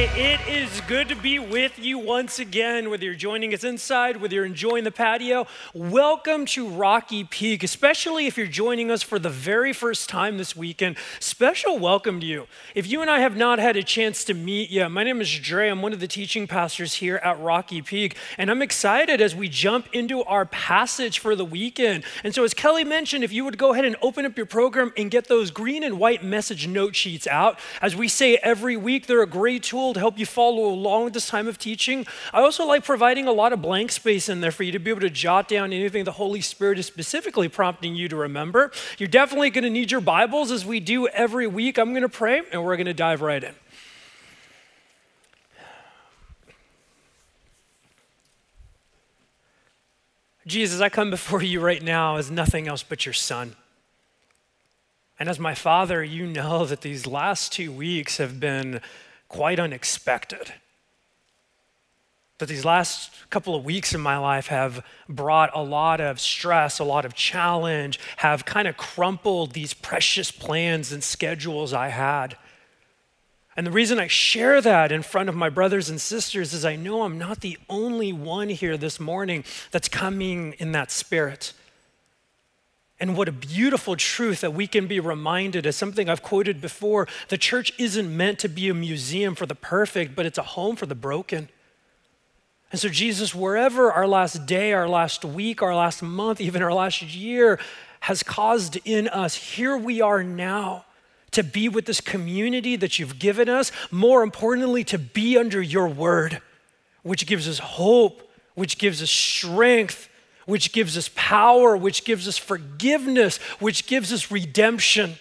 Hey, it is good to be with you once again, whether you're joining us inside, whether you're enjoying the patio. Welcome to Rocky Peak, especially if you're joining us for the very first time this weekend. Special welcome to you. If you and I have not had a chance to meet yet, my name is Dre. I'm one of the teaching pastors here at Rocky Peak, and I'm excited as we jump into our passage for the weekend. And so, as Kelly mentioned, if you would go ahead and open up your program and get those green and white message note sheets out, as we say every week, they're a great tool to help you follow along with this time of teaching. I also like providing a lot of blank space in there for you to be able to jot down anything the Holy Spirit is specifically prompting you to remember. You're definitely going to need your Bibles as we do every week. I'm going to pray and we're going to dive right in. Jesus, I come before you right now as nothing else but your son. And as my father, you know that these last two weeks have been quite unexpected. That these last couple of weeks in my life have brought a lot of stress, a lot of challenge, have kind of crumpled these precious plans and schedules I had. And the reason I share that in front of my brothers and sisters is I know I'm not the only one here this morning that's coming in that spirit. And what a beautiful truth that we can be reminded as something I've quoted before. The church isn't meant to be a museum for the perfect, but it's a home for the broken. And so, Jesus, wherever our last day, our last week, our last month, even our last year has caused in us, here we are now to be with this community that you've given us. More importantly, to be under your word, which gives us hope, which gives us strength, which gives us power, which gives us forgiveness, which gives us redemption.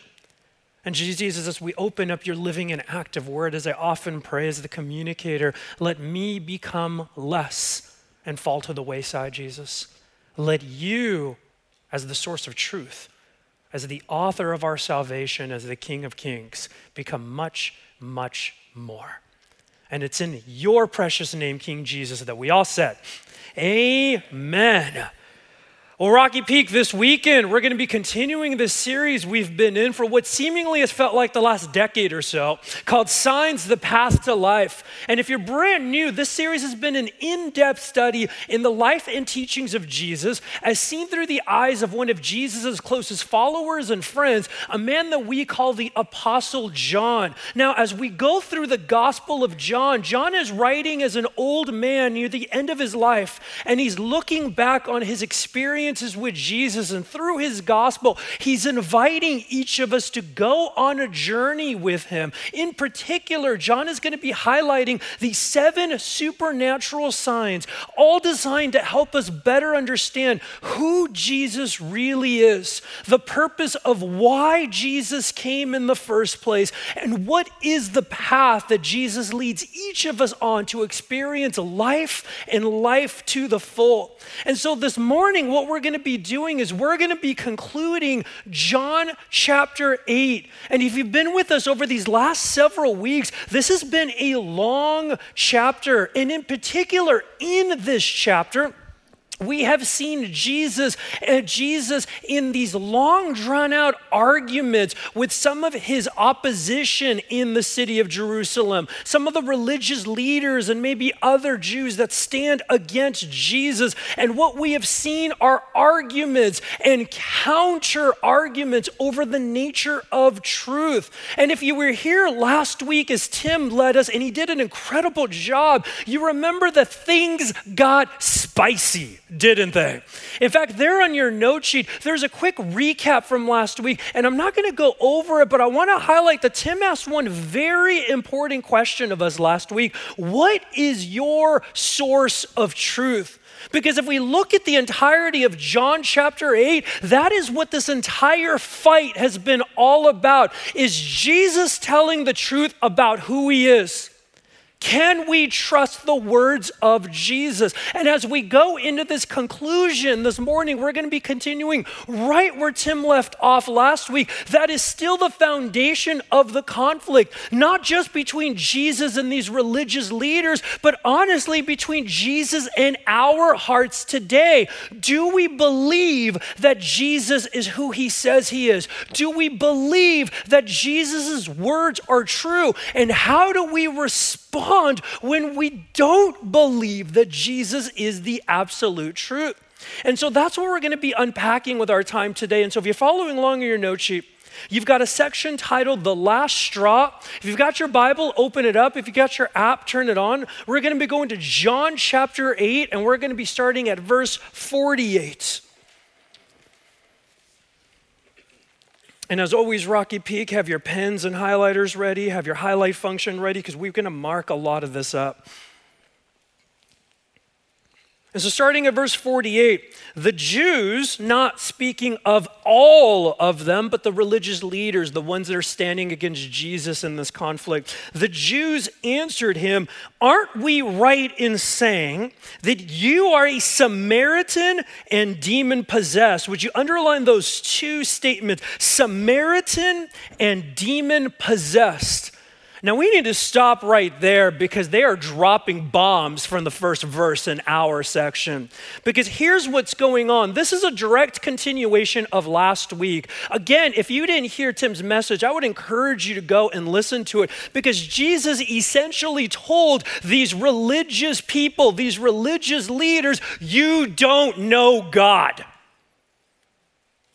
And Jesus, as we open up your living and active word, as I often pray as the communicator, let me become less and fall to the wayside, Jesus. Let you, as the source of truth, as the author of our salvation, as the King of Kings, become much, much more. And it's in your precious name, King Jesus, that we all said, Amen. Well, Rocky Peak, this weekend, we're going to be continuing this series we've been in for what seemingly has felt like the last decade or so, called Signs the Path to Life. And if you're brand new, this series has been an in depth study in the life and teachings of Jesus, as seen through the eyes of one of Jesus' closest followers and friends, a man that we call the Apostle John. Now, as we go through the Gospel of John, John is writing as an old man near the end of his life, and he's looking back on his experience experiences with Jesus and through his gospel, he's inviting each of us to go on a journey with him. In particular, John is going to be highlighting the seven supernatural signs, all designed to help us better understand who Jesus really is, the purpose of why Jesus came in the first place, and what is the path that Jesus leads each of us on to experience life and life to the full. And so this morning, what we're we're going to be doing is we're going to be concluding John chapter 8. And if you've been with us over these last several weeks, this has been a long chapter. And in particular, in this chapter, we have seen Jesus uh, Jesus in these long drawn out arguments with some of his opposition in the city of Jerusalem, some of the religious leaders and maybe other Jews that stand against Jesus. And what we have seen are arguments and counter arguments over the nature of truth. And if you were here last week as Tim led us, and he did an incredible job, you remember that things got spicy didn't they? In fact, there on your note sheet, there's a quick recap from last week, and I'm not going to go over it, but I want to highlight that Tim asked one very important question of us last week What is your source of truth? Because if we look at the entirety of John chapter 8, that is what this entire fight has been all about. Is Jesus telling the truth about who he is? Can we trust the words of Jesus? And as we go into this conclusion this morning, we're going to be continuing right where Tim left off last week. That is still the foundation of the conflict, not just between Jesus and these religious leaders, but honestly between Jesus and our hearts today. Do we believe that Jesus is who he says he is? Do we believe that Jesus' words are true? And how do we respond? Respond when we don't believe that Jesus is the absolute truth. And so that's what we're going to be unpacking with our time today. And so if you're following along in your note sheet, You've got a section titled The Last Straw. If you've got your Bible, open it up. If you've got your app, turn it on. We're going to be going to John chapter 8, and we're going to be starting at verse 48. And as always, Rocky Peak, have your pens and highlighters ready, have your highlight function ready, because we're going to mark a lot of this up. And so, starting at verse 48, the Jews, not speaking of all of them, but the religious leaders, the ones that are standing against Jesus in this conflict, the Jews answered him, Aren't we right in saying that you are a Samaritan and demon possessed? Would you underline those two statements, Samaritan and demon possessed? Now, we need to stop right there because they are dropping bombs from the first verse in our section. Because here's what's going on this is a direct continuation of last week. Again, if you didn't hear Tim's message, I would encourage you to go and listen to it because Jesus essentially told these religious people, these religious leaders, you don't know God.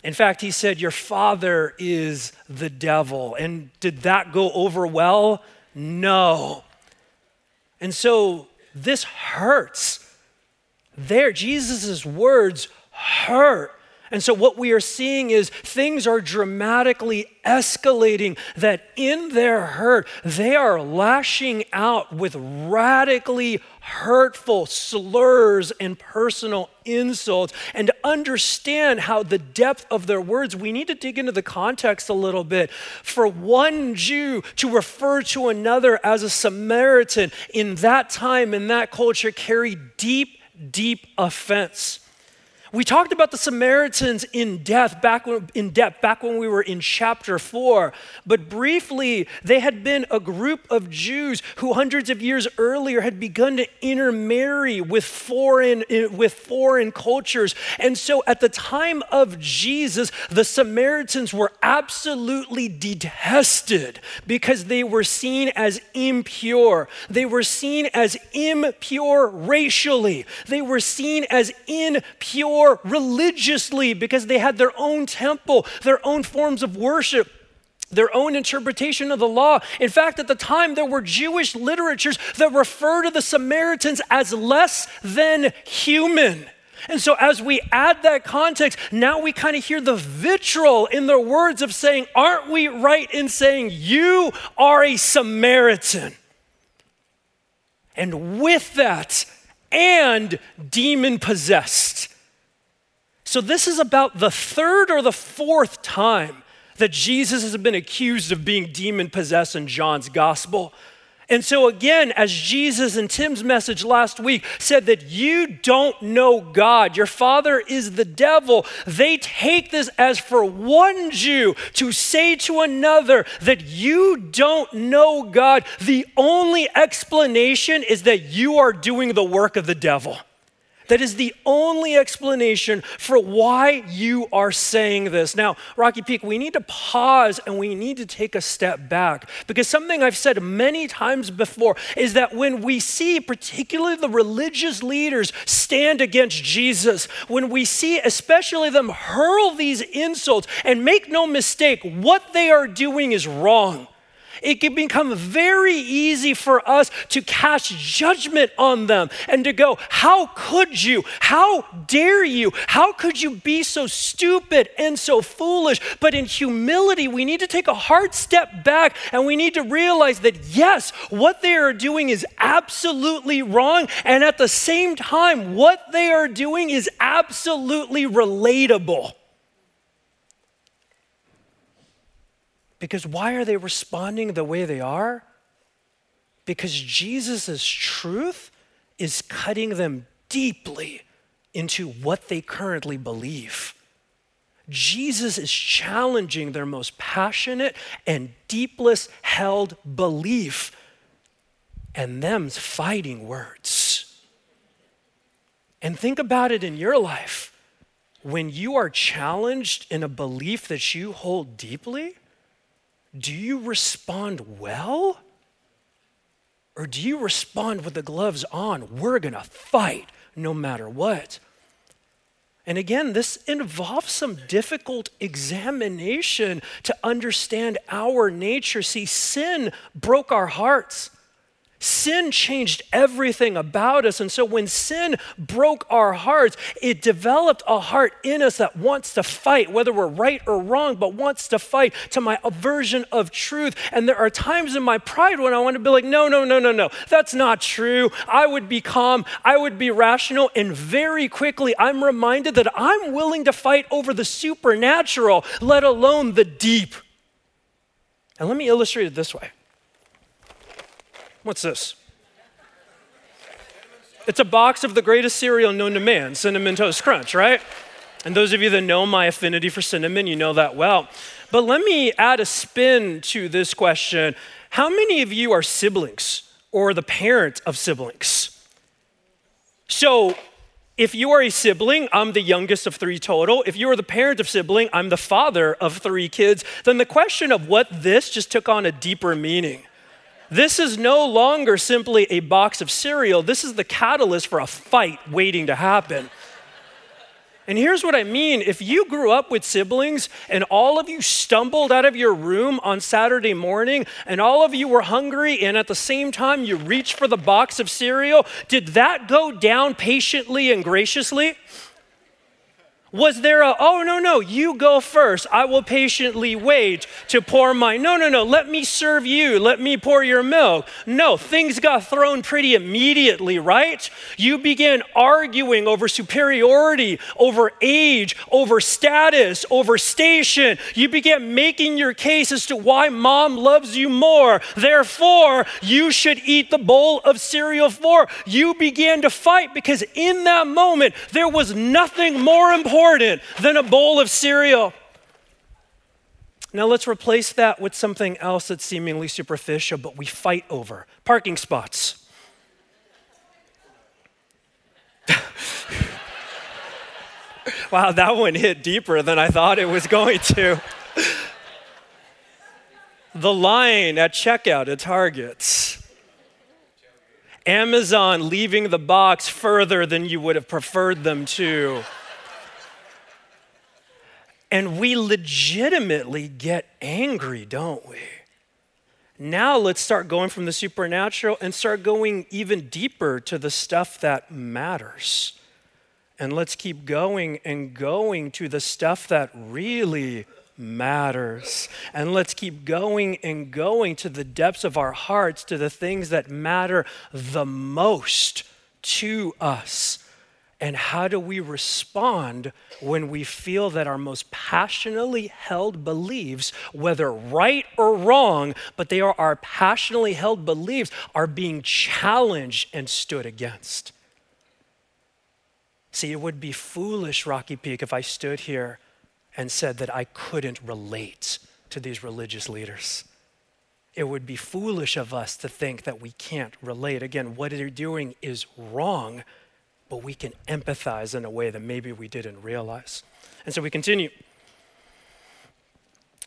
In fact, he said, Your father is the devil. And did that go over well? No. And so this hurts. There, Jesus' words hurt. And so, what we are seeing is things are dramatically escalating, that in their hurt, they are lashing out with radically hurtful slurs and personal insults. And to understand how the depth of their words, we need to dig into the context a little bit. For one Jew to refer to another as a Samaritan in that time, in that culture, carried deep, deep offense. We talked about the Samaritans in depth back when, in depth back when we were in chapter 4, but briefly they had been a group of Jews who hundreds of years earlier had begun to intermarry with foreign eh, with foreign cultures. And so at the time of Jesus, the Samaritans were absolutely detested because they were seen as impure. They were seen as impure racially. They were seen as impure religiously because they had their own temple, their own forms of worship their own interpretation of the law. In fact, at the time, there were Jewish literatures that refer to the Samaritans as less than human. And so, as we add that context, now we kind of hear the vitriol in their words of saying, Aren't we right in saying you are a Samaritan? And with that, and demon possessed. So, this is about the third or the fourth time that Jesus has been accused of being demon possessed in John's gospel. And so, again, as Jesus and Tim's message last week said that you don't know God, your father is the devil, they take this as for one Jew to say to another that you don't know God. The only explanation is that you are doing the work of the devil. That is the only explanation for why you are saying this. Now, Rocky Peak, we need to pause and we need to take a step back because something I've said many times before is that when we see, particularly the religious leaders, stand against Jesus, when we see, especially them, hurl these insults, and make no mistake, what they are doing is wrong it can become very easy for us to cast judgment on them and to go, How could you? How dare you? How could you be so stupid and so foolish? But in humility, we need to take a hard step back and we need to realize that, yes, what they are doing is absolutely wrong. And at the same time, what they are doing is absolutely relatable. Because why are they responding the way they are? because Jesus' truth is cutting them deeply into what they currently believe. Jesus is challenging their most passionate and deepest held belief, and them's fighting words. And think about it in your life. When you are challenged in a belief that you hold deeply, do you respond well? Or do you respond with the gloves on? We're gonna fight no matter what. And again, this involves some difficult examination to understand our nature. See, sin broke our hearts. Sin changed everything about us. And so when sin broke our hearts, it developed a heart in us that wants to fight, whether we're right or wrong, but wants to fight to my aversion of truth. And there are times in my pride when I want to be like, no, no, no, no, no, that's not true. I would be calm, I would be rational. And very quickly, I'm reminded that I'm willing to fight over the supernatural, let alone the deep. And let me illustrate it this way. What's this? It's a box of the greatest cereal known to man, Cinnamon Toast Crunch, right? And those of you that know my affinity for cinnamon, you know that well. But let me add a spin to this question How many of you are siblings or the parent of siblings? So, if you are a sibling, I'm the youngest of three total. If you are the parent of sibling, I'm the father of three kids. Then the question of what this just took on a deeper meaning. This is no longer simply a box of cereal. This is the catalyst for a fight waiting to happen. And here's what I mean if you grew up with siblings and all of you stumbled out of your room on Saturday morning and all of you were hungry and at the same time you reached for the box of cereal, did that go down patiently and graciously? Was there a, oh, no, no, you go first. I will patiently wait to pour my, no, no, no, let me serve you. Let me pour your milk. No, things got thrown pretty immediately, right? You began arguing over superiority, over age, over status, over station. You began making your case as to why mom loves you more. Therefore, you should eat the bowl of cereal for. You began to fight because in that moment, there was nothing more important than a bowl of cereal. Now let's replace that with something else that's seemingly superficial, but we fight over parking spots. wow, that one hit deeper than I thought it was going to. the line at checkout at Targets. Amazon leaving the box further than you would have preferred them to. And we legitimately get angry, don't we? Now let's start going from the supernatural and start going even deeper to the stuff that matters. And let's keep going and going to the stuff that really matters. And let's keep going and going to the depths of our hearts, to the things that matter the most to us. And how do we respond when we feel that our most passionately held beliefs, whether right or wrong, but they are our passionately held beliefs, are being challenged and stood against? See, it would be foolish, Rocky Peak, if I stood here and said that I couldn't relate to these religious leaders. It would be foolish of us to think that we can't relate. Again, what they're doing is wrong but we can empathize in a way that maybe we didn't realize. And so we continue.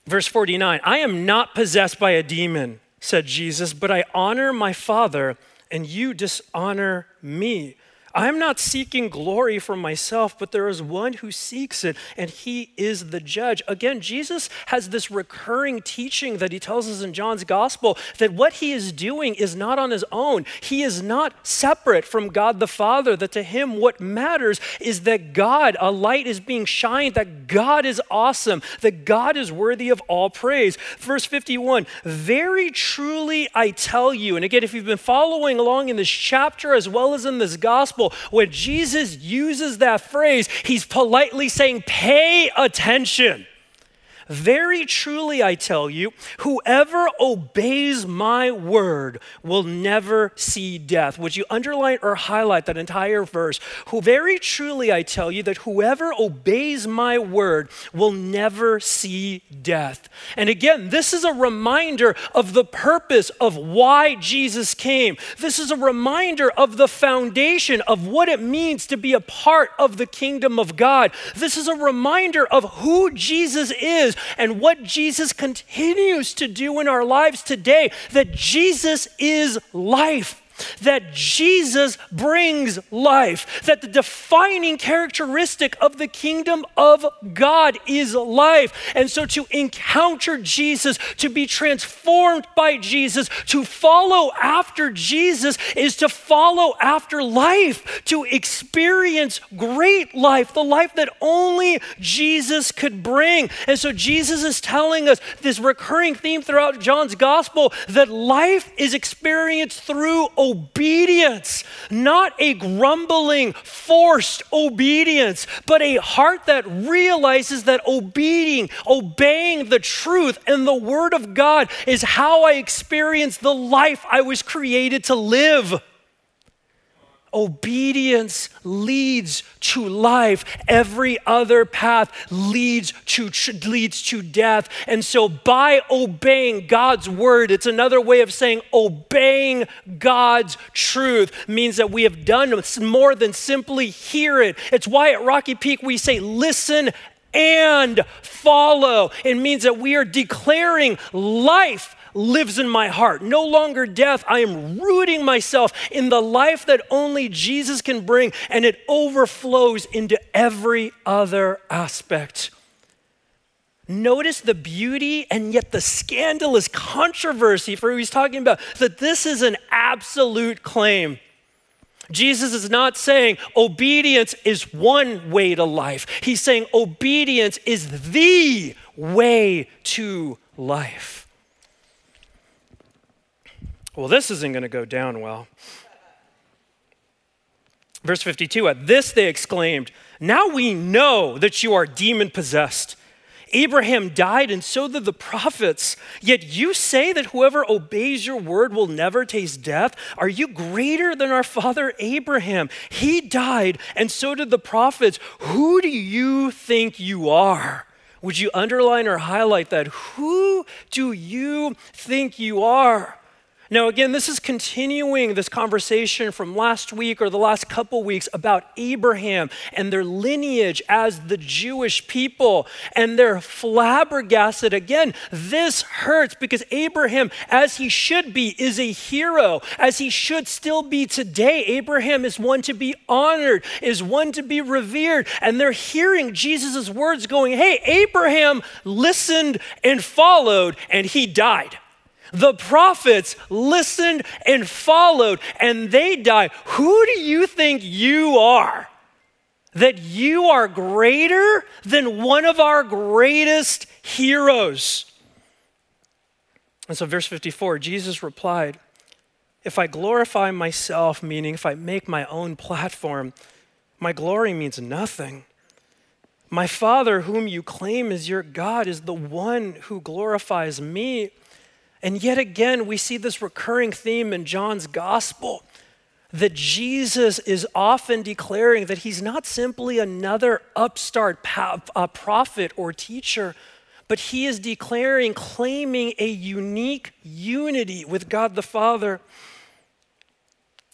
Verse 49 I am not possessed by a demon, said Jesus, but I honor my Father, and you dishonor me. I am not seeking glory for myself, but there is one who seeks it, and he is the judge. Again, Jesus has this recurring teaching that he tells us in John's gospel that what he is doing is not on his own. He is not separate from God the Father, that to him what matters is that God, a light is being shined, that God is awesome, that God is worthy of all praise. Verse 51 Very truly I tell you, and again, if you've been following along in this chapter as well as in this gospel, when Jesus uses that phrase, he's politely saying, pay attention. Very truly, I tell you, whoever obeys my word will never see death. Would you underline or highlight that entire verse? Who very truly, I tell you, that whoever obeys my word will never see death. And again, this is a reminder of the purpose of why Jesus came. This is a reminder of the foundation of what it means to be a part of the kingdom of God. This is a reminder of who Jesus is and what Jesus continues to do in our lives today, that Jesus is life that Jesus brings life, that the defining characteristic of the kingdom of God is life. And so to encounter Jesus, to be transformed by Jesus, to follow after Jesus is to follow after life, to experience great life, the life that only Jesus could bring. And so Jesus is telling us this recurring theme throughout John's gospel that life is experienced through not a grumbling, forced obedience, but a heart that realizes that obeying, obeying the truth and the word of God is how I experience the life I was created to live. Obedience leads to life. Every other path leads to, leads to death. And so, by obeying God's word, it's another way of saying obeying God's truth means that we have done more than simply hear it. It's why at Rocky Peak we say, listen and follow. It means that we are declaring life lives in my heart. No longer death. I am rooting myself in the life that only Jesus can bring, and it overflows into every other aspect. Notice the beauty and yet the scandalous controversy for who he's talking about, that this is an absolute claim. Jesus is not saying obedience is one way to life. He's saying obedience is the way to life. Well, this isn't going to go down well. Verse 52 At this they exclaimed, Now we know that you are demon possessed. Abraham died, and so did the prophets. Yet you say that whoever obeys your word will never taste death. Are you greater than our father Abraham? He died, and so did the prophets. Who do you think you are? Would you underline or highlight that? Who do you think you are? Now, again, this is continuing this conversation from last week or the last couple weeks about Abraham and their lineage as the Jewish people. And they're flabbergasted. Again, this hurts because Abraham, as he should be, is a hero, as he should still be today. Abraham is one to be honored, is one to be revered. And they're hearing Jesus' words going, Hey, Abraham listened and followed, and he died. The prophets listened and followed, and they died. Who do you think you are? That you are greater than one of our greatest heroes. And so, verse 54, Jesus replied, If I glorify myself, meaning if I make my own platform, my glory means nothing. My Father, whom you claim is your God, is the one who glorifies me. And yet again, we see this recurring theme in John's gospel that Jesus is often declaring that he's not simply another upstart prophet or teacher, but he is declaring, claiming a unique unity with God the Father.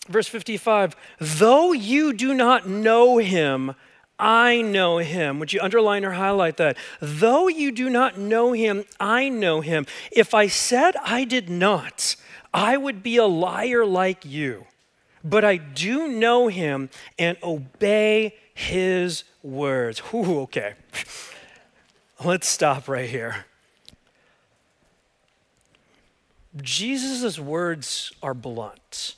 Verse 55 Though you do not know him, I know him. Would you underline or highlight that? Though you do not know him, I know him. If I said I did not, I would be a liar like you. But I do know him and obey his words. Ooh, okay. Let's stop right here. Jesus' words are blunt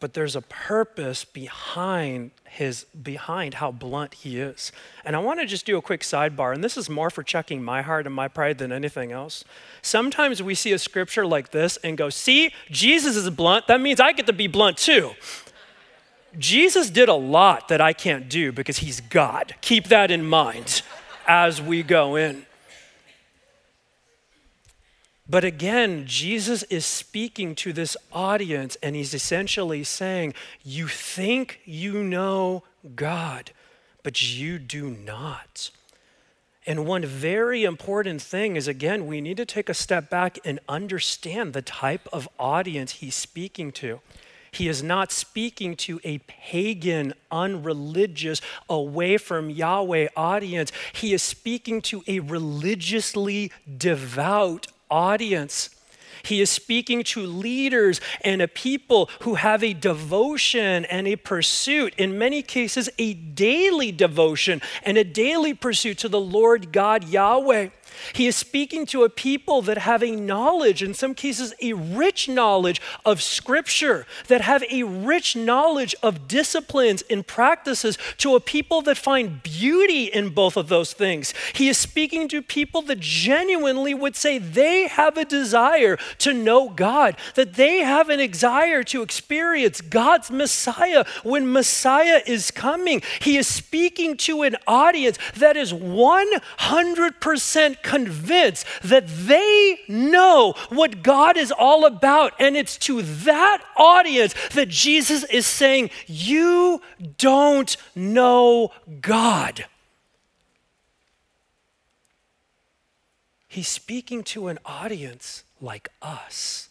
but there's a purpose behind his behind how blunt he is. And I want to just do a quick sidebar, and this is more for checking my heart and my pride than anything else. Sometimes we see a scripture like this and go, "See, Jesus is blunt. That means I get to be blunt too." Jesus did a lot that I can't do because he's God. Keep that in mind. as we go in. But again, Jesus is speaking to this audience and he's essentially saying, You think you know God, but you do not. And one very important thing is again, we need to take a step back and understand the type of audience he's speaking to. He is not speaking to a pagan, unreligious, away from Yahweh audience. He is speaking to a religiously devout audience. He is speaking to leaders and a people who have a devotion and a pursuit, in many cases, a daily devotion and a daily pursuit to the Lord God Yahweh. He is speaking to a people that have a knowledge, in some cases, a rich knowledge of Scripture, that have a rich knowledge of disciplines and practices, to a people that find beauty in both of those things. He is speaking to people that genuinely would say they have a desire to know God, that they have an desire to experience God's Messiah when Messiah is coming. He is speaking to an audience that is 100% convinced that they know what God is all about. And it's to that audience that Jesus is saying, You don't know God. He's speaking to an audience like us.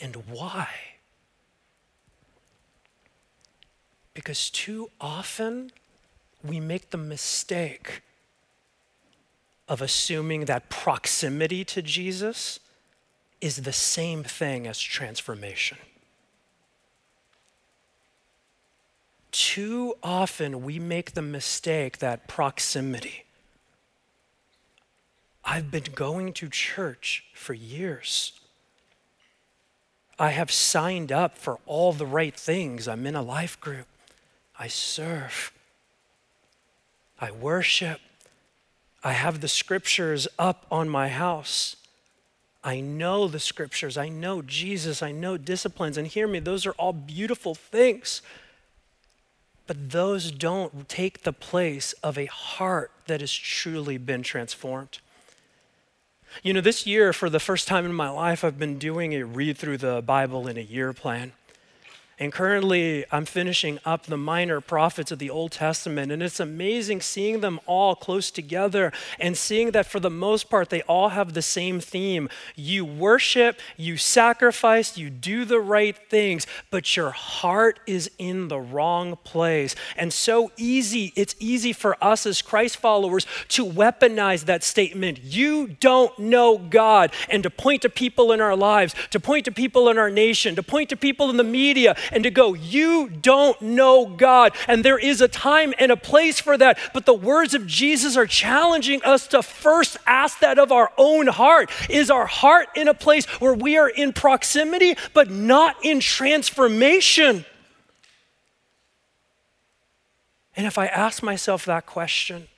And why? Because too often we make the mistake of assuming that proximity to Jesus is the same thing as transformation. Too often we make the mistake that proximity. I've been going to church for years. I have signed up for all the right things. I'm in a life group. I serve. I worship. I have the scriptures up on my house. I know the scriptures. I know Jesus. I know disciplines. And hear me, those are all beautiful things. But those don't take the place of a heart that has truly been transformed. You know, this year, for the first time in my life, I've been doing a read through the Bible in a year plan. And currently, I'm finishing up the minor prophets of the Old Testament. And it's amazing seeing them all close together and seeing that for the most part, they all have the same theme. You worship, you sacrifice, you do the right things, but your heart is in the wrong place. And so easy, it's easy for us as Christ followers to weaponize that statement. You don't know God. And to point to people in our lives, to point to people in our nation, to point to people in the media and to go, You don't know God. And there is a time and a place for that. But the words of Jesus are challenging us to first ask that of our own heart. Is our heart in a place where we are in proximity, but not in transformation? And if I ask myself that question,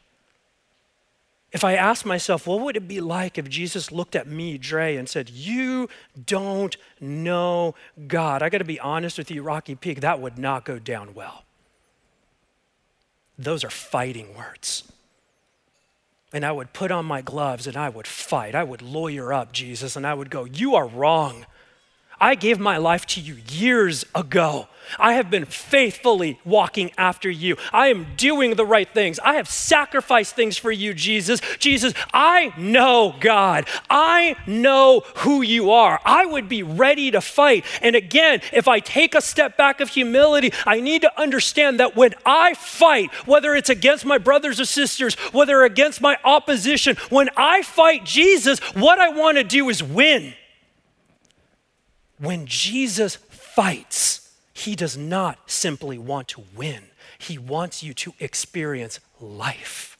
if I ask myself, what would it be like if Jesus looked at me, Dre, and said, You don't know God? I got to be honest with you, Rocky Peak, that would not go down well. Those are fighting words. And I would put on my gloves and I would fight. I would lawyer up Jesus and I would go, You are wrong. I gave my life to you years ago. I have been faithfully walking after you. I am doing the right things. I have sacrificed things for you, Jesus. Jesus, I know God. I know who you are. I would be ready to fight. And again, if I take a step back of humility, I need to understand that when I fight, whether it's against my brothers or sisters, whether against my opposition, when I fight Jesus, what I want to do is win. When Jesus fights, he does not simply want to win, he wants you to experience life.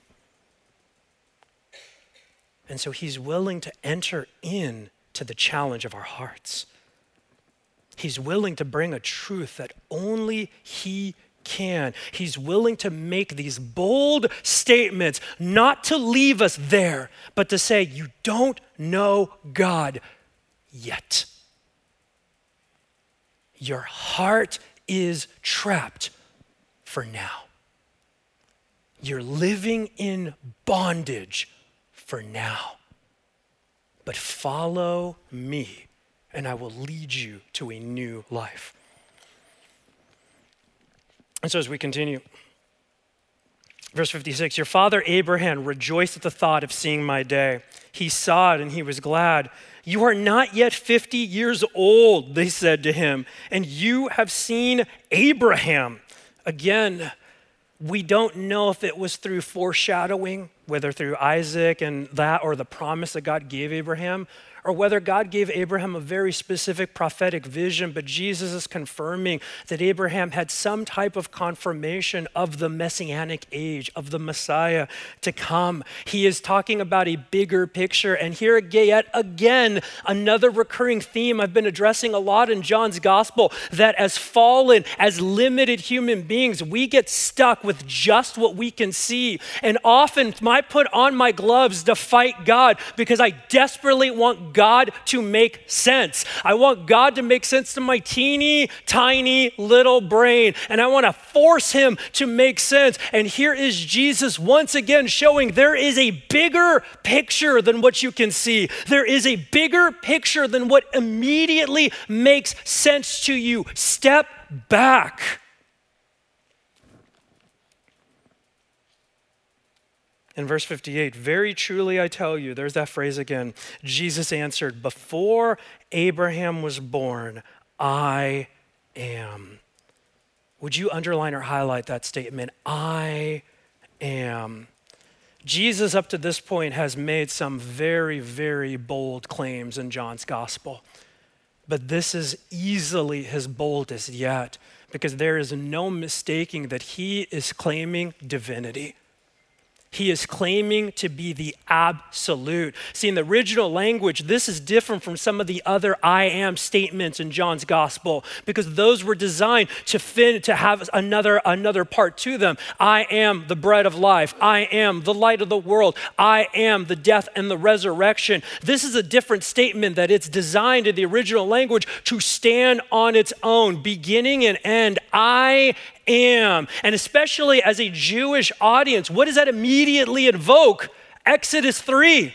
And so he's willing to enter in to the challenge of our hearts. He's willing to bring a truth that only he can. He's willing to make these bold statements, not to leave us there, but to say, You don't know God yet. Your heart is trapped for now. You're living in bondage for now. But follow me, and I will lead you to a new life. And so, as we continue, verse 56 Your father Abraham rejoiced at the thought of seeing my day. He saw it and he was glad. You are not yet 50 years old, they said to him, and you have seen Abraham. Again, we don't know if it was through foreshadowing, whether through Isaac and that or the promise that God gave Abraham, or whether God gave Abraham a very specific prophetic vision, but Jesus is confirming that Abraham had some type of confirmation of the messianic age, of the Messiah to come. He is talking about a bigger picture. And here yet again, another recurring theme I've been addressing a lot in John's gospel that as fallen, as limited human beings, we get stuck with just what we can see. And often I put on my gloves to fight God because I desperately want God to make sense. I want God to make sense to my teeny tiny little brain, and I want to force Him to make sense. And here is Jesus once again showing there is a bigger picture than what you can see, there is a bigger picture than what immediately makes sense to you. Step back. In verse 58, very truly I tell you, there's that phrase again. Jesus answered, Before Abraham was born, I am. Would you underline or highlight that statement? I am. Jesus, up to this point, has made some very, very bold claims in John's gospel. But this is easily his boldest yet, because there is no mistaking that he is claiming divinity. He is claiming to be the absolute. See, in the original language, this is different from some of the other I am statements in John's gospel because those were designed to fin- to have another another part to them. I am the bread of life. I am the light of the world. I am the death and the resurrection. This is a different statement that it's designed in the original language to stand on its own, beginning and end. I am. And especially as a Jewish audience, what does that immediately invoke? Exodus 3.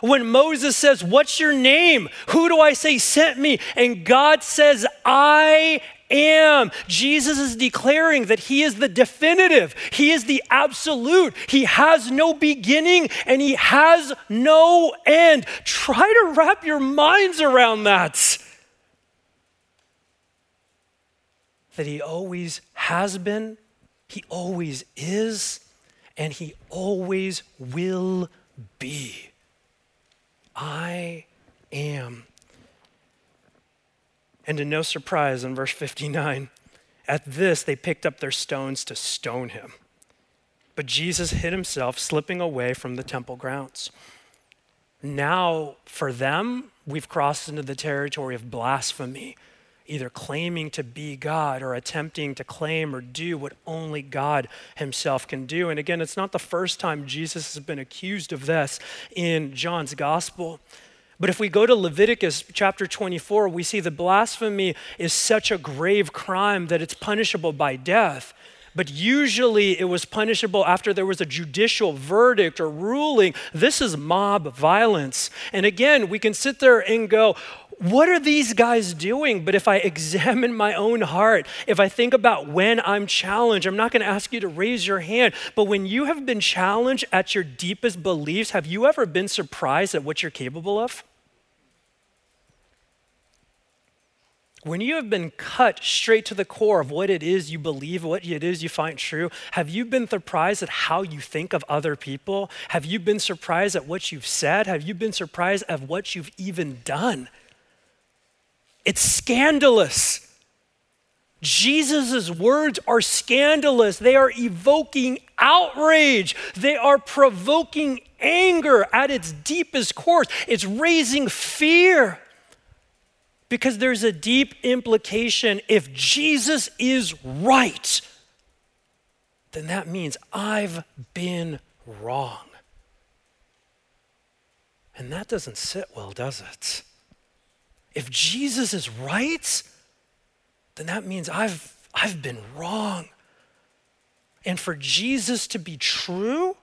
When Moses says, What's your name? Who do I say sent me? And God says, I am. Jesus is declaring that He is the definitive, He is the absolute. He has no beginning and He has no end. Try to wrap your minds around that. That He always has been, He always is, and He always will be. I am. And to no surprise, in verse 59, at this they picked up their stones to stone him. But Jesus hid himself, slipping away from the temple grounds. Now, for them, we've crossed into the territory of blasphemy either claiming to be God or attempting to claim or do what only God Himself can do. And again, it's not the first time Jesus has been accused of this in John's Gospel. But if we go to Leviticus chapter 24, we see that blasphemy is such a grave crime that it's punishable by death. But usually it was punishable after there was a judicial verdict or ruling. This is mob violence. And again, we can sit there and go, what are these guys doing? But if I examine my own heart, if I think about when I'm challenged, I'm not going to ask you to raise your hand, but when you have been challenged at your deepest beliefs, have you ever been surprised at what you're capable of? When you have been cut straight to the core of what it is you believe, what it is you find true, have you been surprised at how you think of other people? Have you been surprised at what you've said? Have you been surprised at what you've even done? It's scandalous. Jesus' words are scandalous. They are evoking outrage. They are provoking anger at its deepest core. It's raising fear. Because there's a deep implication if Jesus is right, then that means I've been wrong. And that doesn't sit well, does it? If Jesus is right, then that means I've, I've been wrong. And for Jesus to be true,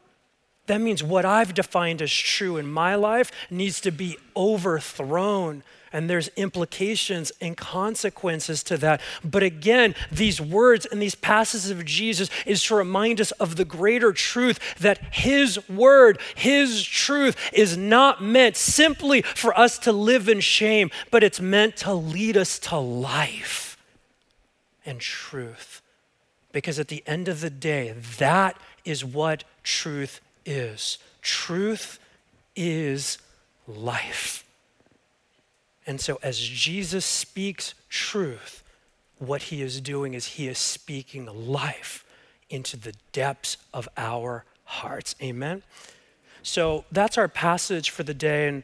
that means what I've defined as true in my life needs to be overthrown and there's implications and consequences to that. But again, these words and these passages of Jesus is to remind us of the greater truth that his word, his truth is not meant simply for us to live in shame, but it's meant to lead us to life and truth. Because at the end of the day, that is what truth is. Truth is life. And so, as Jesus speaks truth, what he is doing is he is speaking life into the depths of our hearts. Amen? So, that's our passage for the day. And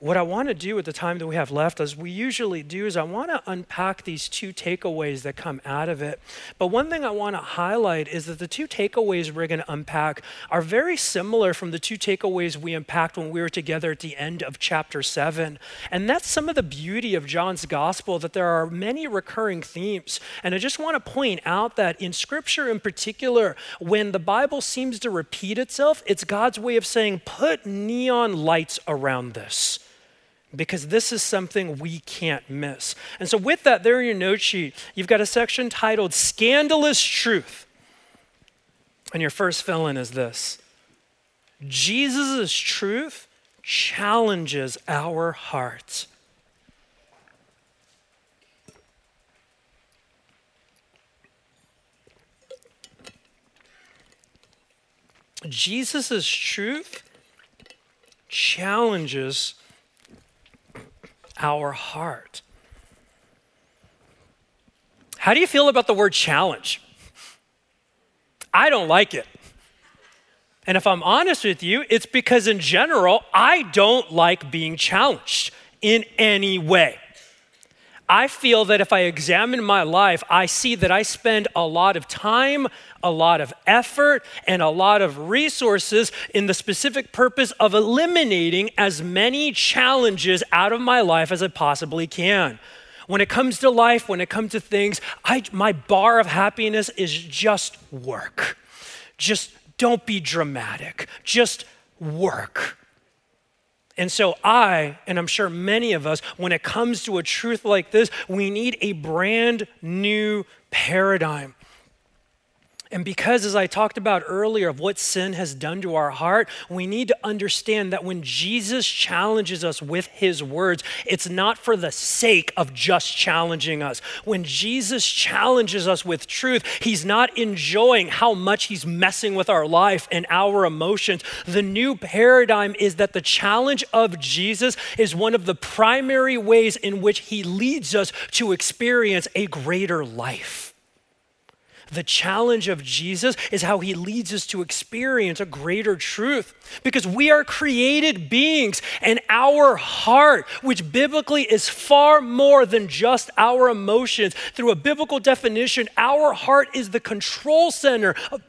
what I want to do at the time that we have left, as we usually do, is I want to unpack these two takeaways that come out of it. But one thing I want to highlight is that the two takeaways we're going to unpack are very similar from the two takeaways we unpacked when we were together at the end of chapter 7. And that's some of the beauty of John's gospel, that there are many recurring themes. And I just want to point out that in scripture in particular, when the Bible seems to repeat itself, it's God's way of saying, put neon lights around this because this is something we can't miss. And so, with that, there in your note sheet, you've got a section titled Scandalous Truth. And your first fill in is this Jesus' truth challenges our hearts. Jesus' truth challenges our heart. How do you feel about the word challenge? I don't like it. And if I'm honest with you, it's because in general, I don't like being challenged in any way. I feel that if I examine my life, I see that I spend a lot of time, a lot of effort, and a lot of resources in the specific purpose of eliminating as many challenges out of my life as I possibly can. When it comes to life, when it comes to things, I, my bar of happiness is just work. Just don't be dramatic, just work. And so, I, and I'm sure many of us, when it comes to a truth like this, we need a brand new paradigm. And because, as I talked about earlier, of what sin has done to our heart, we need to understand that when Jesus challenges us with his words, it's not for the sake of just challenging us. When Jesus challenges us with truth, he's not enjoying how much he's messing with our life and our emotions. The new paradigm is that the challenge of Jesus is one of the primary ways in which he leads us to experience a greater life. The challenge of Jesus is how he leads us to experience a greater truth. Because we are created beings and our heart, which biblically is far more than just our emotions, through a biblical definition, our heart is the control center of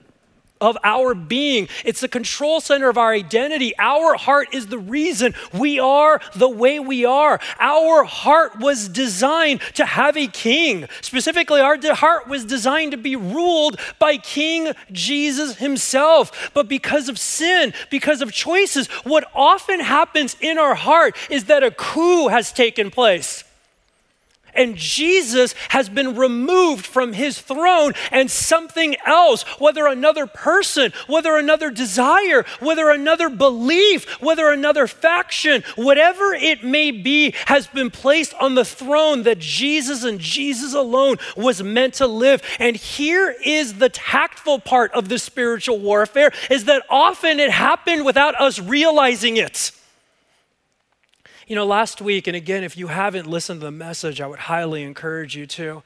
of our being. It's the control center of our identity. Our heart is the reason we are the way we are. Our heart was designed to have a king. Specifically, our heart was designed to be ruled by King Jesus himself. But because of sin, because of choices, what often happens in our heart is that a coup has taken place. And Jesus has been removed from his throne, and something else, whether another person, whether another desire, whether another belief, whether another faction, whatever it may be, has been placed on the throne that Jesus and Jesus alone was meant to live. And here is the tactful part of the spiritual warfare is that often it happened without us realizing it. You know, last week, and again, if you haven't listened to the message, I would highly encourage you to.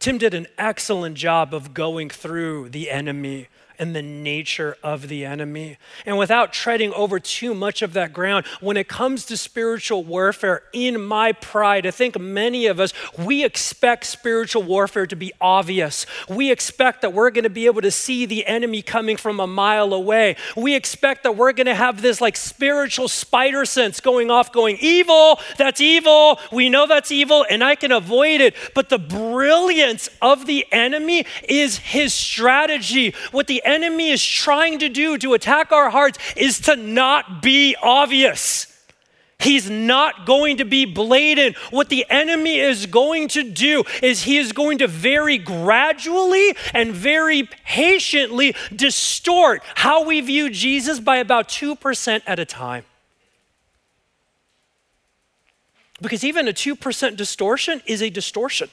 Tim did an excellent job of going through the enemy and the nature of the enemy. And without treading over too much of that ground, when it comes to spiritual warfare, in my pride, I think many of us, we expect spiritual warfare to be obvious. We expect that we're going to be able to see the enemy coming from a mile away. We expect that we're going to have this like spiritual spider sense going off, going, evil, that's evil. We know that's evil, and I can avoid it. But the brilliance of the enemy is his strategy. What the enemy is trying to do to attack our hearts is to not be obvious. He's not going to be blatant. What the enemy is going to do is he is going to very gradually and very patiently distort how we view Jesus by about 2% at a time. Because even a 2% distortion is a distortion.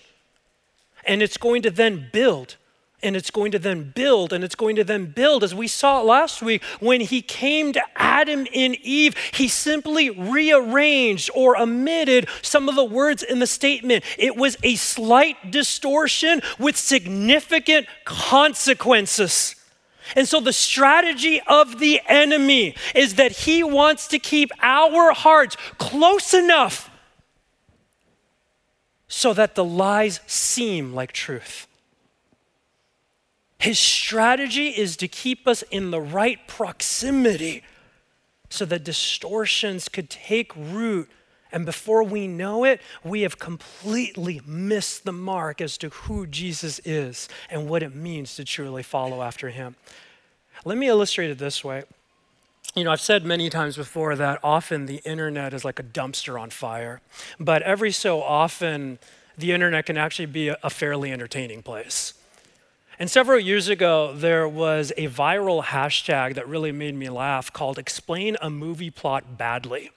And it's going to then build and it's going to then build and it's going to then build. As we saw last week, when he came to Adam and Eve, he simply rearranged or omitted some of the words in the statement. It was a slight distortion with significant consequences. And so, the strategy of the enemy is that he wants to keep our hearts close enough so that the lies seem like truth. His strategy is to keep us in the right proximity so that distortions could take root. And before we know it, we have completely missed the mark as to who Jesus is and what it means to truly follow after him. Let me illustrate it this way. You know, I've said many times before that often the internet is like a dumpster on fire, but every so often, the internet can actually be a fairly entertaining place. And several years ago, there was a viral hashtag that really made me laugh called Explain a Movie Plot Badly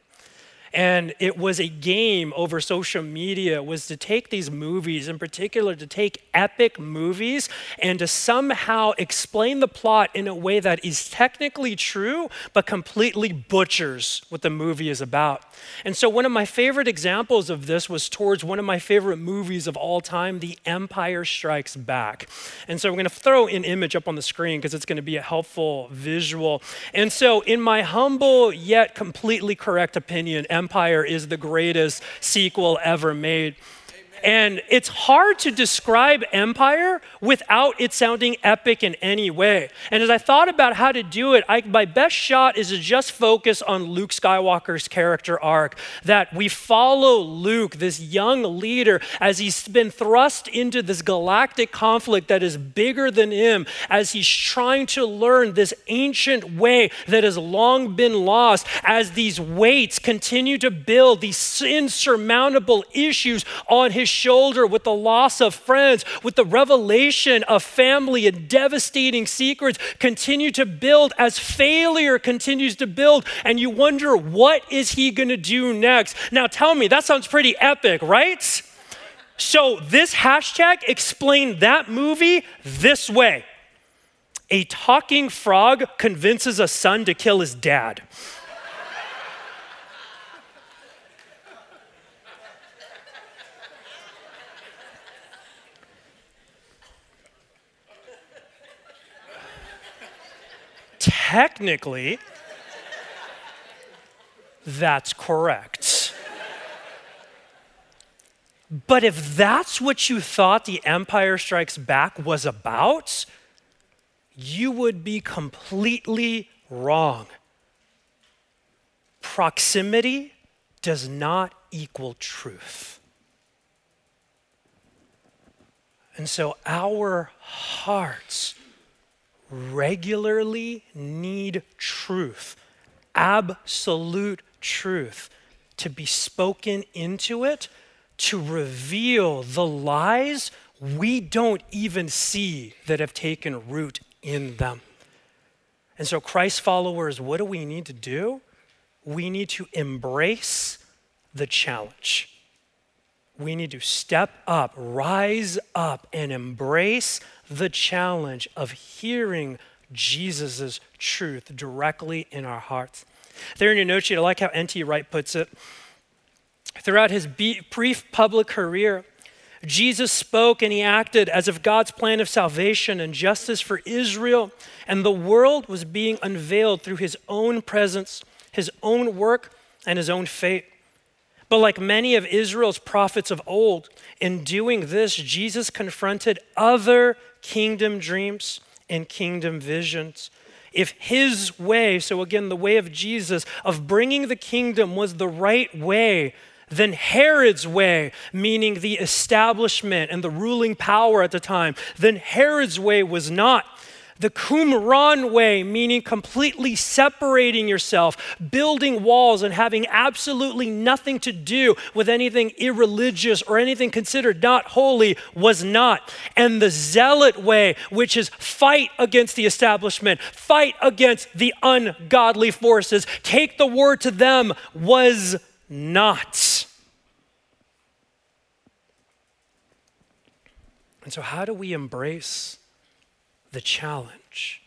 and it was a game over social media was to take these movies in particular to take epic movies and to somehow explain the plot in a way that is technically true but completely butchers what the movie is about. And so one of my favorite examples of this was towards one of my favorite movies of all time the empire strikes back. And so we're going to throw an image up on the screen because it's going to be a helpful visual. And so in my humble yet completely correct opinion Empire is the greatest sequel ever made. And it's hard to describe Empire without it sounding epic in any way. And as I thought about how to do it, I, my best shot is to just focus on Luke Skywalker's character arc. That we follow Luke, this young leader, as he's been thrust into this galactic conflict that is bigger than him, as he's trying to learn this ancient way that has long been lost, as these weights continue to build, these insurmountable issues on his shoulder with the loss of friends, with the revelation of family and devastating secrets continue to build as failure continues to build. And you wonder, what is he going to do next? Now, tell me, that sounds pretty epic, right? So, this hashtag explained that movie this way A talking frog convinces a son to kill his dad. Technically, that's correct. But if that's what you thought The Empire Strikes Back was about, you would be completely wrong. Proximity does not equal truth. And so our hearts regularly need truth, absolute truth, to be spoken into it to reveal the lies we don't even see that have taken root in them. And so, Christ followers, what do we need to do? We need to embrace the challenge. We need to step up, rise up, and embrace the challenge of hearing Jesus' truth directly in our hearts. There in your note sheet, I like how N.T. Wright puts it. Throughout his brief public career, Jesus spoke and he acted as if God's plan of salvation and justice for Israel and the world was being unveiled through his own presence, his own work, and his own fate. But like many of Israel's prophets of old, in doing this, Jesus confronted other kingdom dreams and kingdom visions. If his way, so again, the way of Jesus, of bringing the kingdom was the right way, then Herod's way, meaning the establishment and the ruling power at the time, then Herod's way was not. The Qumran way, meaning completely separating yourself, building walls, and having absolutely nothing to do with anything irreligious or anything considered not holy, was not. And the Zealot way, which is fight against the establishment, fight against the ungodly forces, take the word to them, was not. And so, how do we embrace the challenge?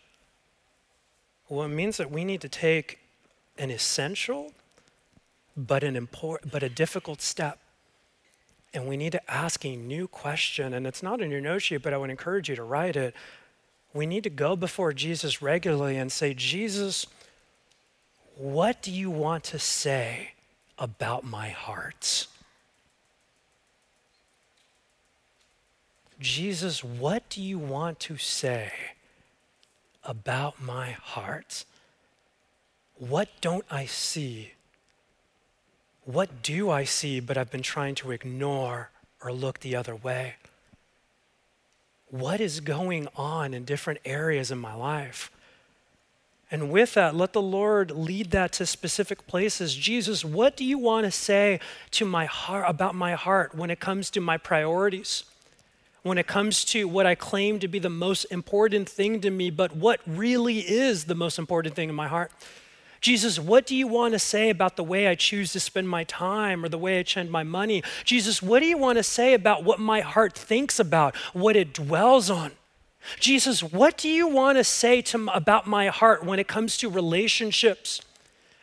Well, it means that we need to take an essential but an important but a difficult step. And we need to ask a new question. And it's not in your note sheet, but I would encourage you to write it. We need to go before Jesus regularly and say, Jesus, what do you want to say about my heart? Jesus, what do you want to say about my heart? What don't I see? What do I see, but I've been trying to ignore or look the other way? What is going on in different areas in my life? And with that, let the Lord lead that to specific places. Jesus, what do you want to say to my heart about my heart when it comes to my priorities? When it comes to what I claim to be the most important thing to me, but what really is the most important thing in my heart. Jesus, what do you want to say about the way I choose to spend my time or the way I spend my money? Jesus, what do you want to say about what my heart thinks about, what it dwells on? Jesus, what do you want to say to, about my heart when it comes to relationships?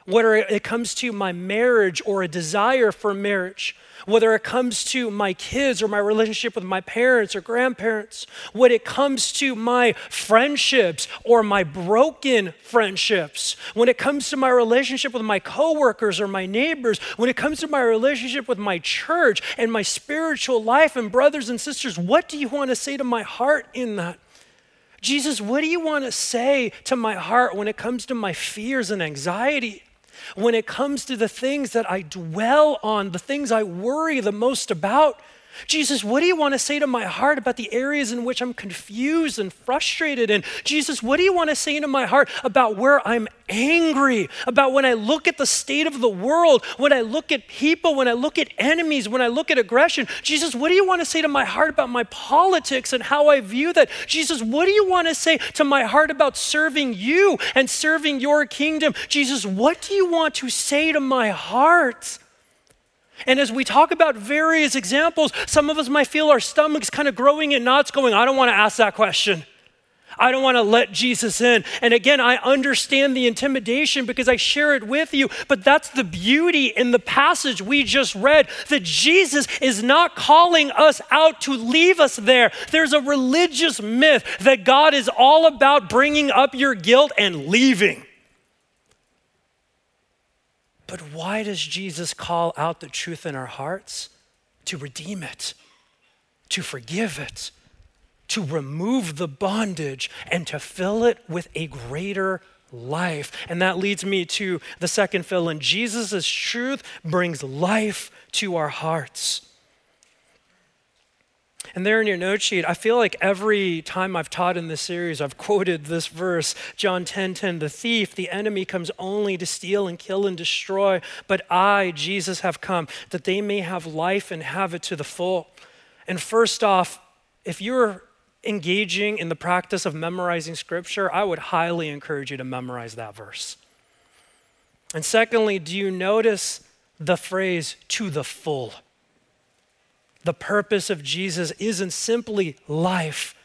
Whether it comes to my marriage or a desire for marriage, whether it comes to my kids or my relationship with my parents or grandparents, when it comes to my friendships or my broken friendships, when it comes to my relationship with my coworkers or my neighbors, when it comes to my relationship with my church and my spiritual life and brothers and sisters, what do you want to say to my heart in that? Jesus, what do you want to say to my heart when it comes to my fears and anxiety? When it comes to the things that I dwell on, the things I worry the most about. Jesus, what do you want to say to my heart about the areas in which I'm confused and frustrated? And Jesus, what do you want to say to my heart about where I'm angry? About when I look at the state of the world, when I look at people, when I look at enemies, when I look at aggression? Jesus, what do you want to say to my heart about my politics and how I view that? Jesus, what do you want to say to my heart about serving you and serving your kingdom? Jesus, what do you want to say to my heart? And as we talk about various examples, some of us might feel our stomachs kind of growing in knots, going, I don't want to ask that question. I don't want to let Jesus in. And again, I understand the intimidation because I share it with you, but that's the beauty in the passage we just read that Jesus is not calling us out to leave us there. There's a religious myth that God is all about bringing up your guilt and leaving. But why does Jesus call out the truth in our hearts? To redeem it, to forgive it, to remove the bondage, and to fill it with a greater life. And that leads me to the second fill in. Jesus' truth brings life to our hearts. And there in your note sheet, I feel like every time I've taught in this series, I've quoted this verse, John 10 10, the thief, the enemy comes only to steal and kill and destroy, but I, Jesus, have come that they may have life and have it to the full. And first off, if you're engaging in the practice of memorizing scripture, I would highly encourage you to memorize that verse. And secondly, do you notice the phrase to the full? The purpose of Jesus isn't simply life,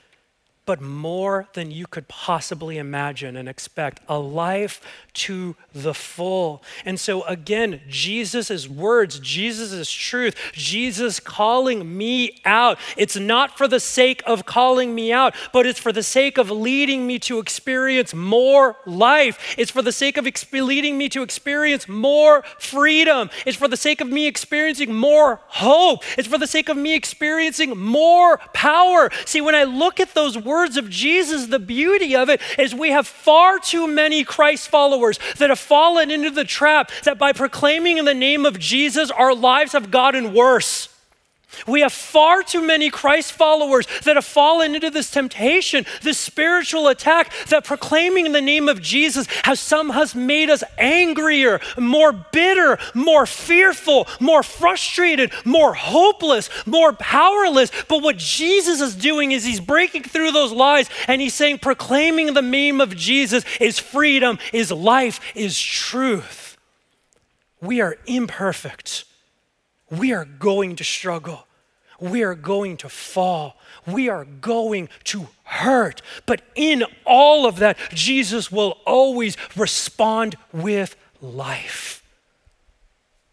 but more than you could possibly imagine and expect a life to the full. And so, again, Jesus' words, Jesus' truth, Jesus calling me out. It's not for the sake of calling me out, but it's for the sake of leading me to experience more life. It's for the sake of exp- leading me to experience more freedom. It's for the sake of me experiencing more hope. It's for the sake of me experiencing more power. See, when I look at those words, words of Jesus, the beauty of it is we have far too many Christ followers that have fallen into the trap that by proclaiming in the name of Jesus, our lives have gotten worse. We have far too many Christ followers that have fallen into this temptation, this spiritual attack that proclaiming the name of Jesus has somehow made us angrier, more bitter, more fearful, more frustrated, more hopeless, more powerless. But what Jesus is doing is he's breaking through those lies and he's saying proclaiming the name of Jesus is freedom, is life, is truth. We are imperfect. We are going to struggle. We are going to fall. We are going to hurt. But in all of that, Jesus will always respond with life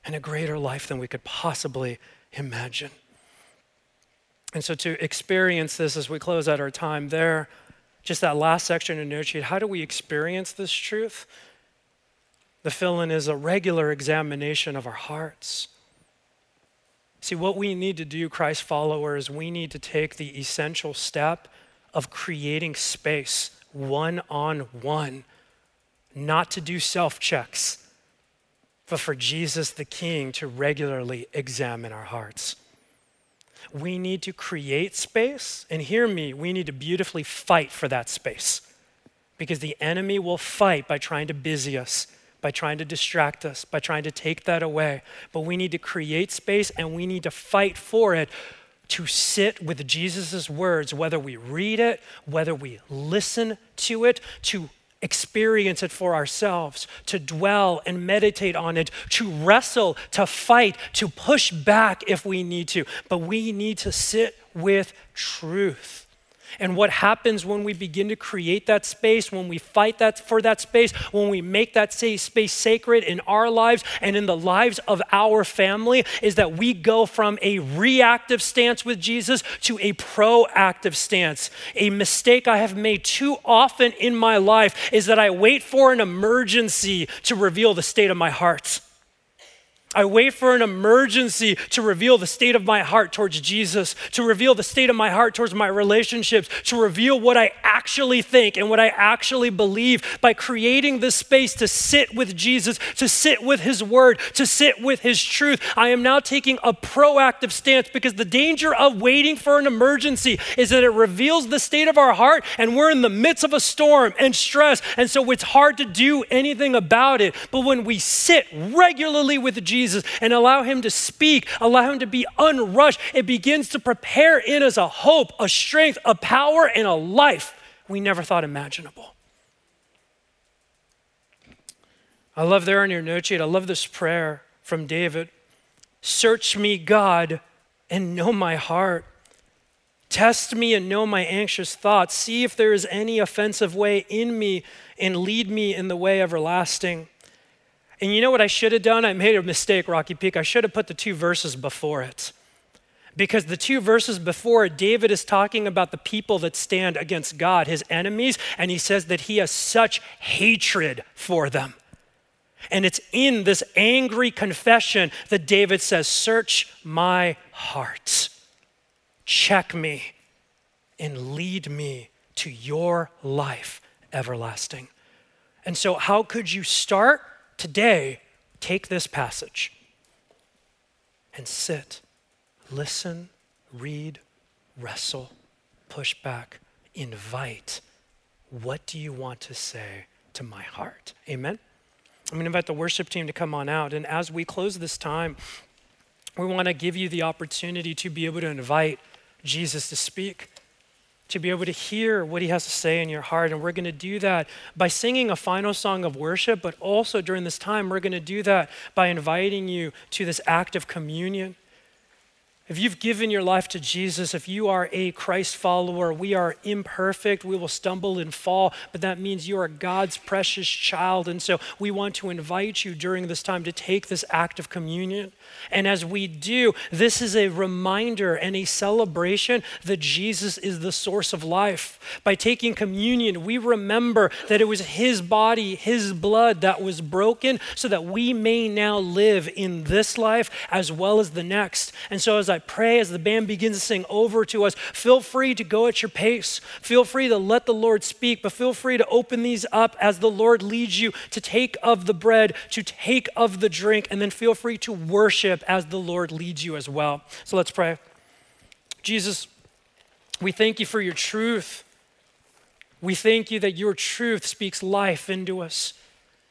and a greater life than we could possibly imagine. And so, to experience this as we close out our time there, just that last section in sheet, how do we experience this truth? The fill in is a regular examination of our hearts. See, what we need to do, Christ followers, we need to take the essential step of creating space one on one, not to do self checks, but for Jesus the King to regularly examine our hearts. We need to create space, and hear me, we need to beautifully fight for that space because the enemy will fight by trying to busy us by trying to distract us, by trying to take that away. But we need to create space and we need to fight for it to sit with Jesus' words, whether we read it, whether we listen to it, to experience it for ourselves, to dwell and meditate on it, to wrestle, to fight, to push back if we need to. But we need to sit with truth. And what happens when we begin to create that space, when we fight that for that space, when we make that space sacred in our lives and in the lives of our family, is that we go from a reactive stance with Jesus to a proactive stance. A mistake I have made too often in my life is that I wait for an emergency to reveal the state of my heart. I wait for an emergency to reveal the state of my heart towards Jesus, to reveal the state of my heart towards my relationships, to reveal what I actually think and what I actually believe by creating this space to sit with Jesus, to sit with His Word, to sit with His truth. I am now taking a proactive stance because the danger of waiting for an emergency is that it reveals the state of our heart and we're in the midst of a storm and stress. And so it's hard to do anything about it. But when we sit regularly with Jesus, Jesus and allow Him to speak, allow Him to be unrushed, it begins to prepare in us a hope, a strength, a power, and a life we never thought imaginable. I love there in your note sheet, I love this prayer from David Search me, God, and know my heart. Test me and know my anxious thoughts. See if there is any offensive way in me and lead me in the way everlasting. And you know what I should have done? I made a mistake, Rocky Peak. I should have put the two verses before it. Because the two verses before David is talking about the people that stand against God, his enemies, and he says that he has such hatred for them. And it's in this angry confession that David says, Search my heart, check me, and lead me to your life everlasting. And so, how could you start? Today, take this passage and sit, listen, read, wrestle, push back, invite. What do you want to say to my heart? Amen? I'm going to invite the worship team to come on out. And as we close this time, we want to give you the opportunity to be able to invite Jesus to speak to be able to hear what he has to say in your heart. And we're going to do that by singing a final song of worship, but also during this time, we're going to do that by inviting you to this act of communion. If you've given your life to Jesus, if you are a Christ follower, we are imperfect. We will stumble and fall, but that means you are God's precious child. And so we want to invite you during this time to take this act of communion. And as we do, this is a reminder and a celebration that Jesus is the source of life. By taking communion, we remember that it was His body, His blood that was broken so that we may now live in this life as well as the next. And so as I pray, as the band begins to sing over to us, feel free to go at your pace. Feel free to let the Lord speak, but feel free to open these up as the Lord leads you to take of the bread, to take of the drink, and then feel free to worship as the Lord leads you as well. So let's pray. Jesus, we thank you for your truth. We thank you that your truth speaks life into us.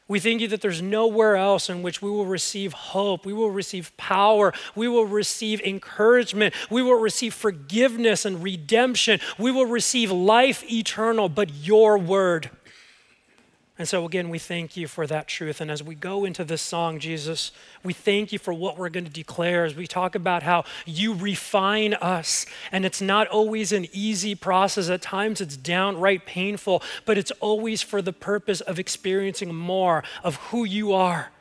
We thank you that there's nowhere else in which we will receive hope, we will receive power, we will receive encouragement, we will receive forgiveness and redemption, we will receive life eternal, but your word. And so, again, we thank you for that truth. And as we go into this song, Jesus, we thank you for what we're going to declare as we talk about how you refine us. And it's not always an easy process. At times, it's downright painful, but it's always for the purpose of experiencing more of who you are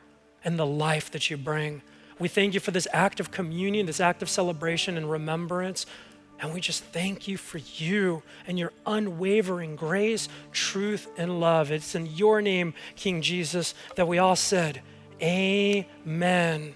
and the life that you bring. We thank you for this act of communion, this act of celebration and remembrance. And we just thank you for you and your unwavering grace, truth, and love. It's in your name, King Jesus, that we all said, Amen.